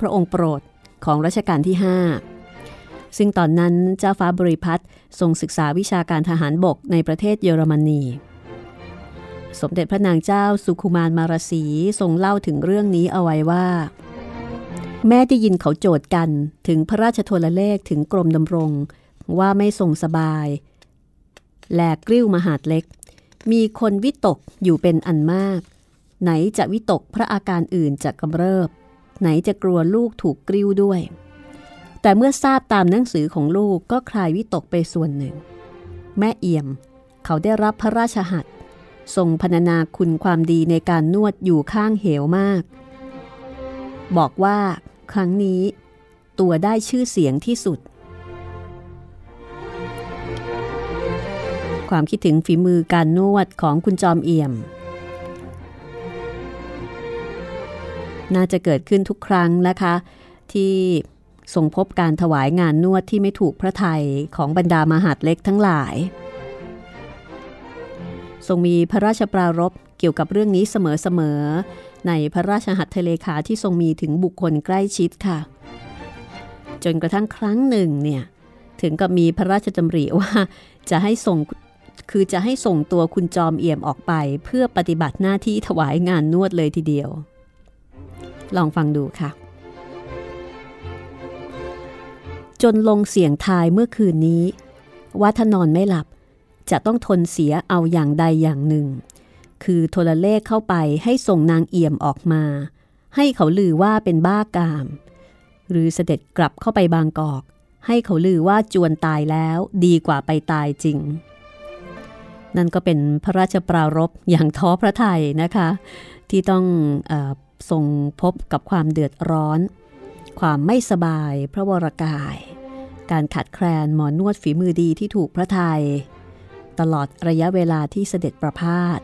พระองค์โปรดของรัชกาลที่ 5 ซึ่งตอนนั้นเจ้าฟ้าบริพัตรทรงศึกษาวิชาการทหารบกในประเทศเยอรมนี สมเด็จพระนางเจ้าสุขุมารมารสีทรงเล่าถึงเรื่องนี้เอาไว้ว่า แม่ได้ยินเขาโจทย์กันถึงพระราชโทรเลขถึงกรมดำรง ว่าไม่ทรงสบายแหลกกลิ้วมหาดเล็ก มีคนวิตกอยู่เป็นอันมาก ไหนจะวิตกพระอาการอื่นจะกำเริบ ไหนจะกลัวลูกถูกกลิ้วด้วย แต่เมื่อทราบตามหนังสือของลูกก็คลายวิตกไปส่วนหนึ่ง แม่เอี่ยม เขาได้รับพระราชหัตทรงพรรณนาคุณความดีในการนวดอยู่ข้างเหวมาก บอกว่า ครั้งนี้ ตัวได้ชื่อเสียงที่สุด ความคิดถึงฝีมือการนวดของคุณจอมเอี่ยม น่าจะเกิดขึ้นทุกครั้งนะคะ ที่ ทรงพบการถวายงานนวดที่ไม่ถูกพระไทยของบรรดามหาดเล็กทั้งหลาย ทรงมีพระราชปรารภเกี่ยวกับเรื่องนี้เสมอๆ ในพระราชหัตถเลขาที่ทรงมีถึงบุคคลใกล้ชิดค่ะ จนกระทั่งครั้งหนึ่งเนี่ย ถึงกับมีพระราชดำริว่าจะให้ส่งคือจะให้ส่งตัวคุณจอมเอี่ยมออกไป เพื่อปฏิบัติหน้าที่ถวายงานนวดเลยทีเดียว ลองฟังดูค่ะ จนลงเสียงทายเมื่อคืนนี้ ว่าถ้านอนไม่หลับ จะต้องทนเสียเอาอย่างใดอย่างหนึ่ง คือโทรเลขเข้าไปให้ส่งนางเอี่ยมออกมา ให้เขาลือว่าเป็นบ้ากาม หรือเสด็จกลับเข้าไปบางกอก ให้เขาลือว่าจวนตายแล้วดีกว่าไปตายจริง นั่นก็เป็นพระราชปรารภอย่างท้อพระทัยนะคะ ที่ต้องอทรงพบกับความเดือดร้อน ความไม่สบายพระวรกาย การขัดแคลนหมอนวดฝีมือดีที่ถูกพระทยัยตลอดระยะเวลาที่เสด็จประพาส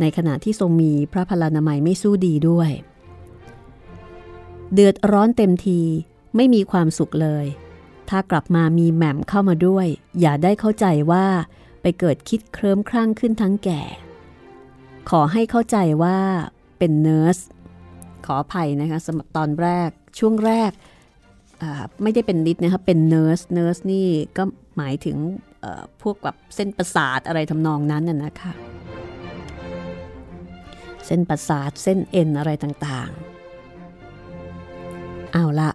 ในขณะที่ทรงมีพระพลานามัยไม่สู้ดีด้วย เดือดร้อนเต็มทีไม่มีความสุขเลย ถ้ากลับมามีแหม่มเข้ามาด้วย อย่าได้เข้าใจว่าไปเกิดคิดเคลิ้มคลั่งขึ้นทั้งแก่ ขอให้เข้าใจว่าเป็น nurse ขออภัยนะคะสำหรับตอนแรก ช่วงแรกไม่ได้เป็นนิดนะคะเป็น nerves nerves นี่ก็หมายถึงพวกแบบเส้นประสาทอะไรทำนองนั้นน่ะนะคะเส้นประสาทเส้นเอ็นอะไรต่างๆ เอาละ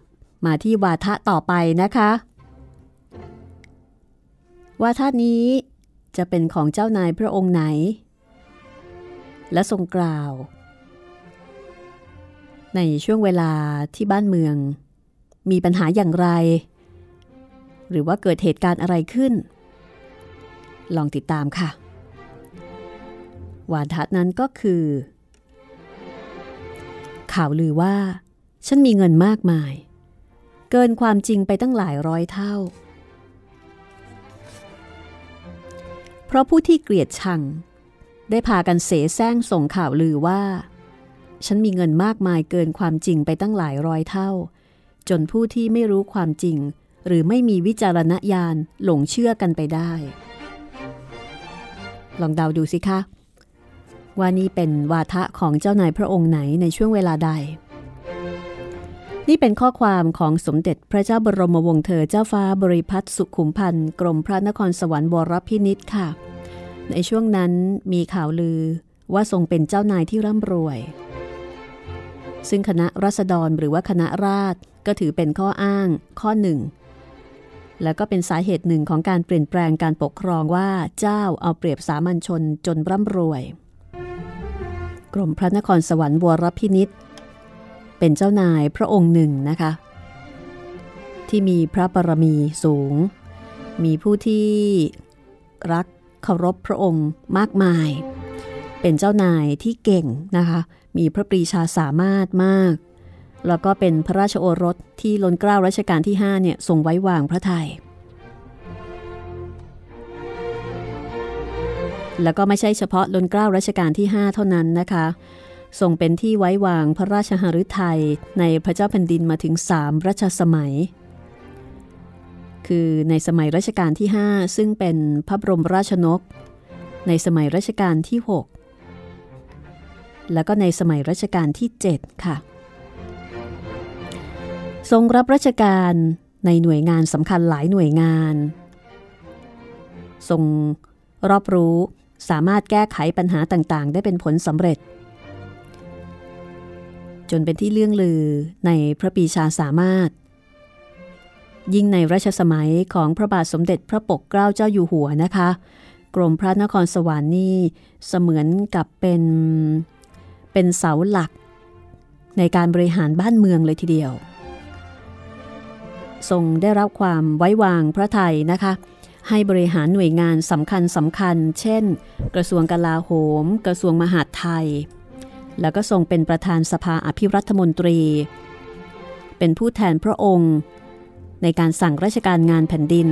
มาที่วาทะต่อไปนะคะ วาทะนี้จะเป็นของเจ้านายพระองค์ไหน และทรงกล่าว ในช่วงเวลาที่บ้านเมือง มีปัญหาอย่างไร หรือว่าเกิดเหตุการณ์อะไรขึ้น ลองติดตามค่ะ วาทะนั้นก็คือ ข่าวลือว่า ฉันมีเงินมากมาย เกินความจริงไปตั้งหลายร้อยเท่า เพราะผู้ที่เกลียดชัง ได้พากันเสแสร้งส่งข่าวลือว่า ฉันมีเงินมากมายเกินความจริงไปตั้งหลายร้อยเท่า จนผู้ที่ไม่รู้ความจริง หรือไม่มีวิจารณญาณหลงเชื่อกันไปได้ ลองเดาดูสิคะว่านี่เป็นวาทะของเจ้านายพระองค์ไหนในช่วงเวลาใด นี่เป็นข้อความของสมเด็จพระเจ้าบรมวงศ์เธอเจ้าฟ้าบริพัตรสุขุมพันธ์กรมพระนครสวรรค์บรพินิษค่ะ ในช่วงนั้นมีข่าวลือว่าทรงเป็นเจ้านายที่ร่ำรวย ซึ่งคณะรัษฎรหรือว่าคณะราษฎรก็ถือเป็นข้ออ้างข้อหนึ่ง และก็เป็นสาเหตุหนึ่งของการเปลี่ยนแปลงการปกครองว่าเจ้าเอาเปรียบสามัญชนจนร่ำรวย กรมพระนครสวรรค์วรพินิษฐ์เป็นเจ้านายพระองค์หนึ่งนะคะ ที่มีพระบารมีสูง มีผู้ที่รักเคารพพระองค์มากมาย เป็นเจ้านายที่เก่งนะคะ มีพระปรีชาสามารถมาก แล้วก็เป็นพระราชโอรสที่ล้นเกล้ารัชกาลที่5เนี่ยทรงไว้วางพระทยัยแล้วก็ไม่ใช่เฉพาะล้นเกล้ารัชกาลที่ 5 เท่านั้นนะคะทรงเป็นที่ไว้วางพระราชหฤทัยในพระเจ้าแผ่นดินมาถึงสามรัชสมัย คือในสมัยรัชกาลที่ 5 ซึ่งเป็นพระบรมราชนก ในสมัยรัชกาลที่ 6 แล้วก็ในสมัยรัชกาลที่ 7 ค่ะ ทรงรับราชการในหน่วยงานสำคัญหลายหน่วยงาน ทรงรอบรู้สามารถแก้ไขปัญหาต่างๆ ได้เป็นผลสำเร็จ จนเป็นที่เลื่องลือในพระปีชาสามารถ ยิ่งในรัชสมัยของพระบาทสมเด็จพระปกเกล้าเจ้าอยู่หัวนะคะ กรมพระนครสวรรค์นี่เสมือนกับเป็น เป็นเสาหลัก ในการบริหารบ้านเมืองเลยทีเดียว ทรงได้รับความไว้วางพระไทยนะคะ ให้บริหารหน่วยงานสำคัญสำคัญ เช่น กระทรวงกลาโหม กระทรวงมหาดไทย แล้วก็ทรงเป็นประธานสภาอภิรัฐมนตรี เป็นผู้แทนพระองค์ ในการสั่งราชการงานแผ่นดิน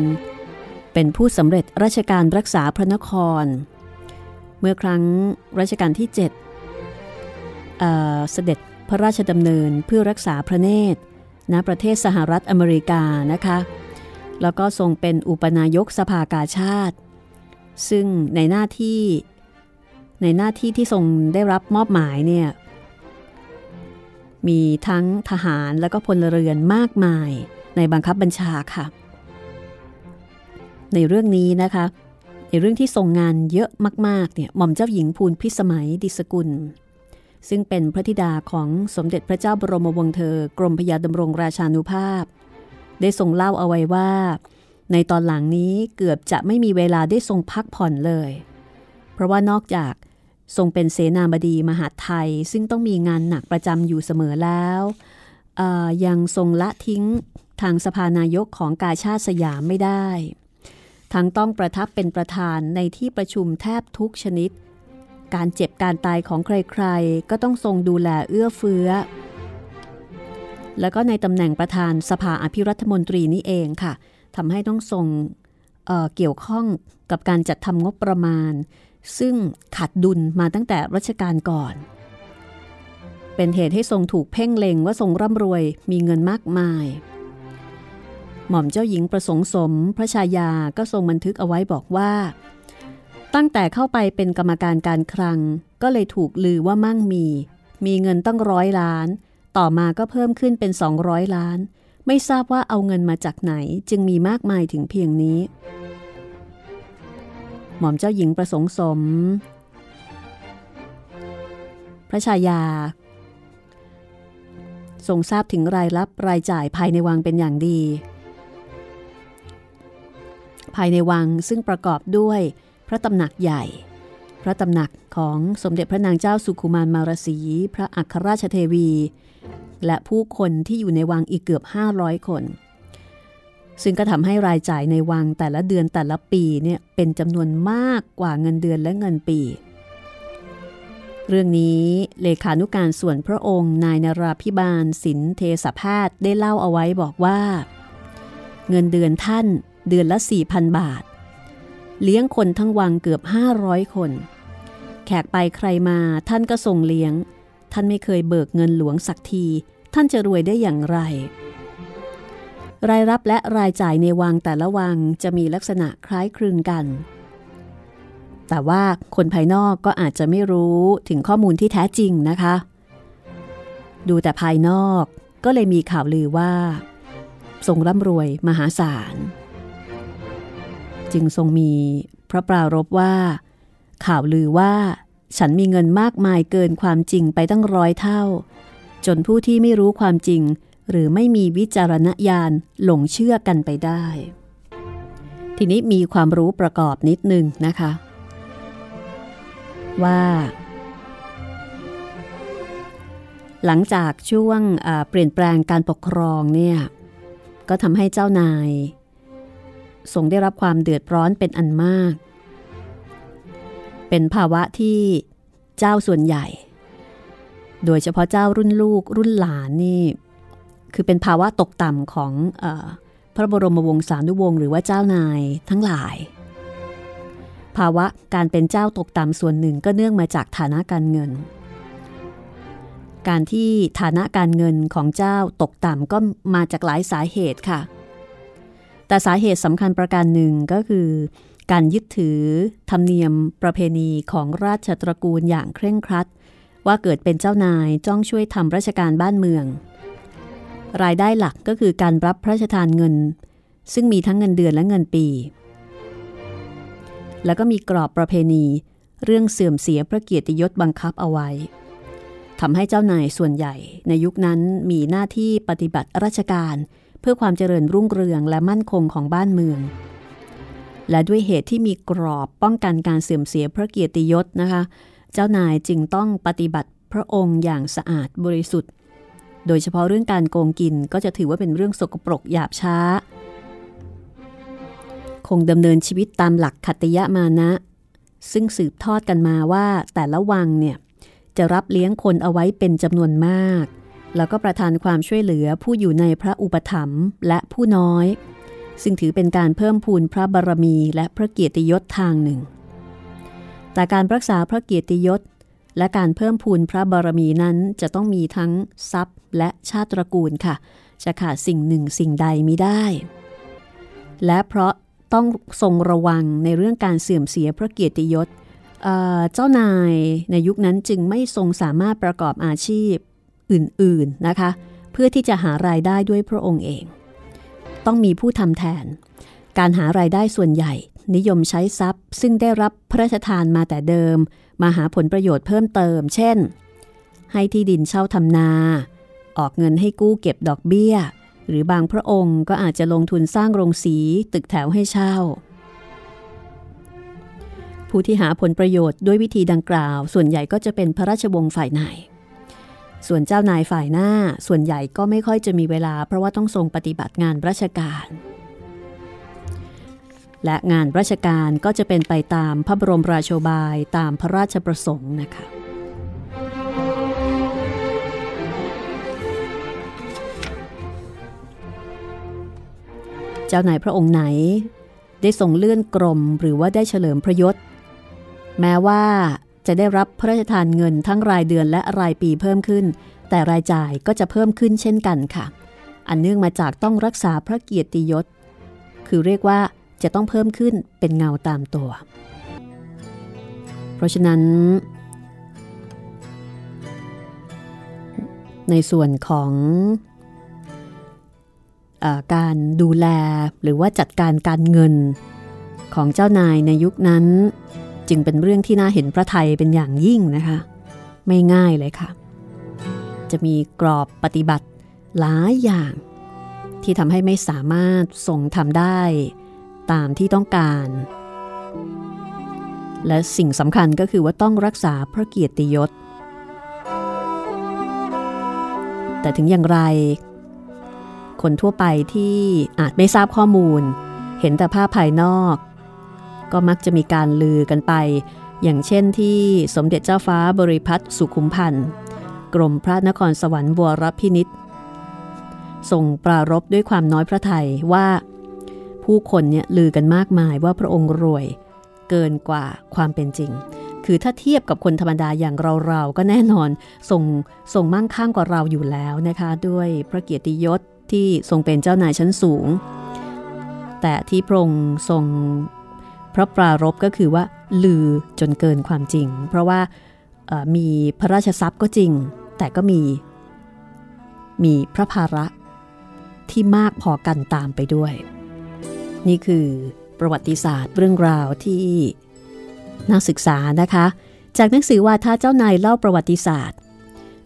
เป็นผู้สำเร็จราชการรักษาพระนคร เมื่อครั้งรัชกาลที่ 7 เสด็จพระราชดำเนินเพื่อรักษาพระเนตรณประเทศสหรัฐอเมริกานะคะ แล้วก็ทรงเป็นอุปนายกสภากาชาติ ซึ่งในหน้าที่ในหน้าที่ที่ทรงได้รับมอบหมายเนี่ยมีทั้งทหารและก็พลเรือนมากมายในบังคับบัญชาค่ะ ในเรื่องนี้นะคะ ในเรื่องที่ทรงงานเยอะมากๆเนี่ยหม่อมเจ้าหญิงภูลพิสมัยดิสกุล ซึ่งเป็นพระธิดาของสมเด็จพระเจ้าบรมวงศ์เธอ กรมพยาดำรงราชานุภาพ ได้ทรงเล่าเอาไว้ว่า ในตอนหลังนี้เกือบจะไม่มีเวลาได้ทรงพักผ่อนเลย เพราะว่านอกจากทรงเป็นเสนาบดีมหาไทย ซึ่งต้องมีงานหนักประจำอยู่เสมอแล้วยังทรงละทิ้งทางสภานายกของกาชาติสยามไม่ได้ ทั้งต้องประทับเป็นประธานในที่ประชุมแทบทุกชนิด การเจ็บการตายของใครๆ ก็ต้องทรงดูแลเอื้อเฟื้อ แล้วก็ในตำแหน่งประธานสภาอภิรัฐมนตรีนี่เองค่ะทำให้ต้องทรงเเกี่ยวข้องกับการจัดทำงบประมาณ ซึ่งขาดดุลมาตั้งแต่รัชกาลก่อน เป็นเหตุให้ทรงถูกเพ่งเล็งว่าทรงร่ำรวยมีเงินมากมาย หม่อมเจ้าหญิงประสงค์สมพระชายาก็ทรงบันทึกเอาไว้บอกว่า ตั้งแต่เข้าไปเป็นกรรมการการคลัง ก็เลยถูกลือว่ามั่งมี มีเงินตั้งร้อยล้าน ต่อมาก็เพิ่มขึ้นเป็น 200 ล้าน ไม่ทราบว่าเอาเงินมาจากไหนจึงมีมากมายถึงเพียงนี้ หม่อมเจ้าหญิงประสงค์สม พระชายา ทรงทราบถึงรายรับรายจ่ายภายในวังเป็นอย่างดี ภายในวังซึ่งประกอบด้วย ระตำหนักใหญ่ พระตำหนักของสมเด็จพระนางเจ้าสุขุมารมารสี พระอัครราชเทวี และผู้คนที่อยู่ในวังอีกเกือบ 500 คน ซึ่งก็ทำให้รายจ่ายในวังแต่ละเดือนแต่ละปีเนี่ยเป็นจำนวนมากกว่าเงินเดือนและเงินปีเรื่องนี้เลขานุการส่วนพระองค์นายนราพิบาลสินเทสภาสได้เล่าเอาไว้บอกว่า เงินเดือนท่านเดือนละ 4,000 บาท เลี้ยงคนทั้งวังเกือบ 500 คน แขกไปใครมาท่านก็ส่งเลี้ยง ท่านไม่เคยเบิกเงินหลวงสักที ท่านจะรวยได้อย่างไร รายรับและรายจ่ายในวังแต่ละวังจะมีลักษณะคล้ายคลึงกัน แต่ว่าคนภายนอกก็อาจจะไม่รู้ถึงข้อมูลที่แท้จริงนะคะ ดูแต่ภายนอกก็เลยมีข่าวลือว่า ทรงร่ำรวยมหาศาล จึงทรงมีพระปรารบว่า ข่าวลือว่า ฉันมีเงินมากมายเกินความจริงไปตั้งร้อยเท่า จนผู้ที่ไม่รู้ความจริง หรือไม่มีวิจารณญาณหลงเชื่อกันไปได้ ทีนี้มีความรู้ประกอบนิดนึงนะคะ ว่า หลังจากช่วงเปลี่ยนแปลงการปกครองเนี่ยก็ทำให้เจ้านาย ทรงได้รับความเดือดร้อนเป็นอันมาก เป็นภาวะที่เจ้าส่วนใหญ่ โดยเฉพาะเจ้ารุ่นลูกรุ่นหลานนี่ คือเป็นภาวะตกต่ำของอพระบรมวงศานุวงศ์หรือว่าเจ้านายทั้งหลาย ภาวะการเป็นเจ้าตกต่ำส่วนหนึ่งก็เนื่องมาจากฐานะการเงิน การที่ฐานะการเงินของเจ้าตกต่ำก็มาจากหลายสาเหตุค่ะ แต่สาเหตุสำคัญประการหนึ่งก็คือ การยึดถือ ธรรมเนียมประเพณีของราชตระกูลอย่างเคร่งครัด ว่าเกิดเป็นเจ้านายจ้องช่วยทำราชการบ้านเมือง รายได้หลักก็คือการรับพระราชทานเงิน ซึ่งมีทั้งเงินเดือนและเงินปี แล้วก็มีกรอบประเพณีเรื่องเสื่อมเสียพระเกียรติยศบังคับเอาไว้ทำให้เจ้านายส่วนใหญ่ในยุคนั้นมีหน้าที่ปฏิบัติราชการ เพื่อความเจริญรุ่งเรืองและมั่นคงของบ้านเมือง และด้วยเหตุที่มีกรอบป้องกันการเสื่อมเสียพระเกียรติยศนะคะ เจ้านายจึงต้องปฏิบัติพระองค์อย่างสะอาดบริสุทธิ์ โดยเฉพาะเรื่องการโกงกินก็จะถือว่าเป็นเรื่องสกปรกหยาบช้า คงดำเนินชีวิตตามหลักขัตยะมานะ ซึ่งสืบทอดกันมาว่าแต่ละวังเนี่ยจะรับเลี้ยงคนเอาไว้เป็นจำนวนมาก แล้วก็ประทานความช่วยเหลือผู้อยู่ในพระอุปถัมภ์และผู้น้อย ซึ่งถือเป็นการเพิ่มพูนพระบารมีและพระเกียรติยศทางหนึ่ง แต่การรักษาพระเกียรติยศ และการเพิ่มพูนพระบารมีนั้นจะต้องมีทั้งทรัพย์และชาติตระกูลค่ะ จะขาดสิ่งหนึ่งสิ่งใดมิได้ และเพราะต้องทรงระวังในเรื่องการเสื่อมเสียพระเกียรติยศเจ้านายในยุคนั้นจึงไม่ทรงสามารถประกอบอาชีพ อื่นๆนะคะ เพื่อที่จะหารายได้ด้วยพระองค์เอง ต้องมีผู้ทำแทน การหารายได้ส่วนใหญ่ นิยมใช้ทรัพย์ ซึ่งได้รับพระราชทานมาแต่เดิม มาหาผลประโยชน์เพิ่มเติม เช่น ให้ที่ดินเช่าทำนา ออกเงินให้กู้เก็บดอกเบี้ย หรือบางพระองค์ก็อาจจะลงทุนสร้างโรงสีตึกแถวให้เช่าผู้ที่หาผลประโยชน์ด้วยวิธีดังกล่าว ส่วนใหญ่ก็จะเป็นพระราชวงศ์ฝ่ายใน ส่วนเจ้านายฝ่ายหน้าส่วนใหญ่ก็ไม่ค่อยจะมีเวลา เพราะว่าต้องทรงปฏิบัติงานราชการ และงานราชการก็จะเป็นไปตามพระบรมราโชบายตามพระราชประสงค์นะคะเจ้านายพระองค์ไหน ได้ทรงเลื่อนกรมหรือว่าได้เฉลิมพระยศ แม้ว่า จะได้รับพระราชทานเงินทั้งรายเดือนและรายปีเพิ่มขึ้น แต่รายจ่ายก็จะเพิ่มขึ้นเช่นกันค่ะ อันเนื่องมาจากต้องรักษาพระเกียรติยศ คือเรียกว่าจะต้องเพิ่มขึ้นเป็นเงาตามตัว เพราะฉะนั้น ในส่วนของอการดูแลหรือว่าจัดการการเงินของเจ้านายในยุคนั้น จึงเป็นเรื่องที่น่าเห็นพระไทยเป็นอย่างยิ่งนะคะ ไม่ง่ายเลยค่ะ จะมีกรอบปฏิบัติหลายอย่าง ที่ทำให้ไม่สามารถทรงทำได้ ตามที่ต้องการ และสิ่งสำคัญก็คือว่าต้องรักษาพระเกียรติยศ แต่ถึงอย่างไร คนทั่วไปที่อาจไม่ทราบข้อมูล เห็นแต่ภาพภายนอก ก็มักจะมีการลือกันไป อย่างเช่นที่สมเด็จเจ้าฟ้าบริพัตรสุขุมพันธ์กรมพระนครสวรรค์วรพินิษทรงปรารบด้วยความน้อยพระทัยว่า ผู้คนเนี่ยลือกันมากมายว่าพระองค์รวย เกินกว่าความเป็นจริง คือถ้าเทียบกับคนธรรมดาอย่างเราๆก็แน่นอนทรงทรงมั่งคั่งกว่าเราอยู่แล้วนะคะ ด้วยพระเกียรติยศที่ทรงเป็นเจ้านายชั้นสูง แต่ที่พระองค์ทรง พราะปรารบก็คือว่าลือจนเกินความจริง เพราะว่ามีพระราชทรัพย์ก็จริง แต่ก็มี มีพระภาระที่มากพอกันตามไปด้วย นี่คือประวัติศาสตร์เรื่องราวที่น่าศึกษานะคะ จากหนังสือว่าถ้าเจ้านายเล่าประวัติศาสตร์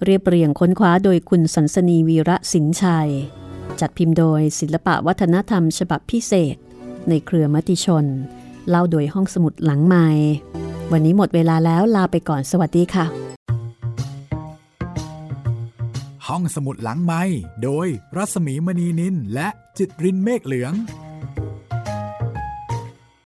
เรียบเรียงค้นคว้าโดยคุณสันสนีวีระสินชัย จัดพิมพ์โดยศิลปะวัฒนธรรมฉบับพิเศษ ในเครือมติชน เล่าโดยห้องสมุดหลังไม้วันนี้หมดเวลาแล้วลาไปก่อนสวัสดีค่ะ ห้องสมุดหลังไม้โดยรัสมีมณีนินและจิตรินเมฆเหลือง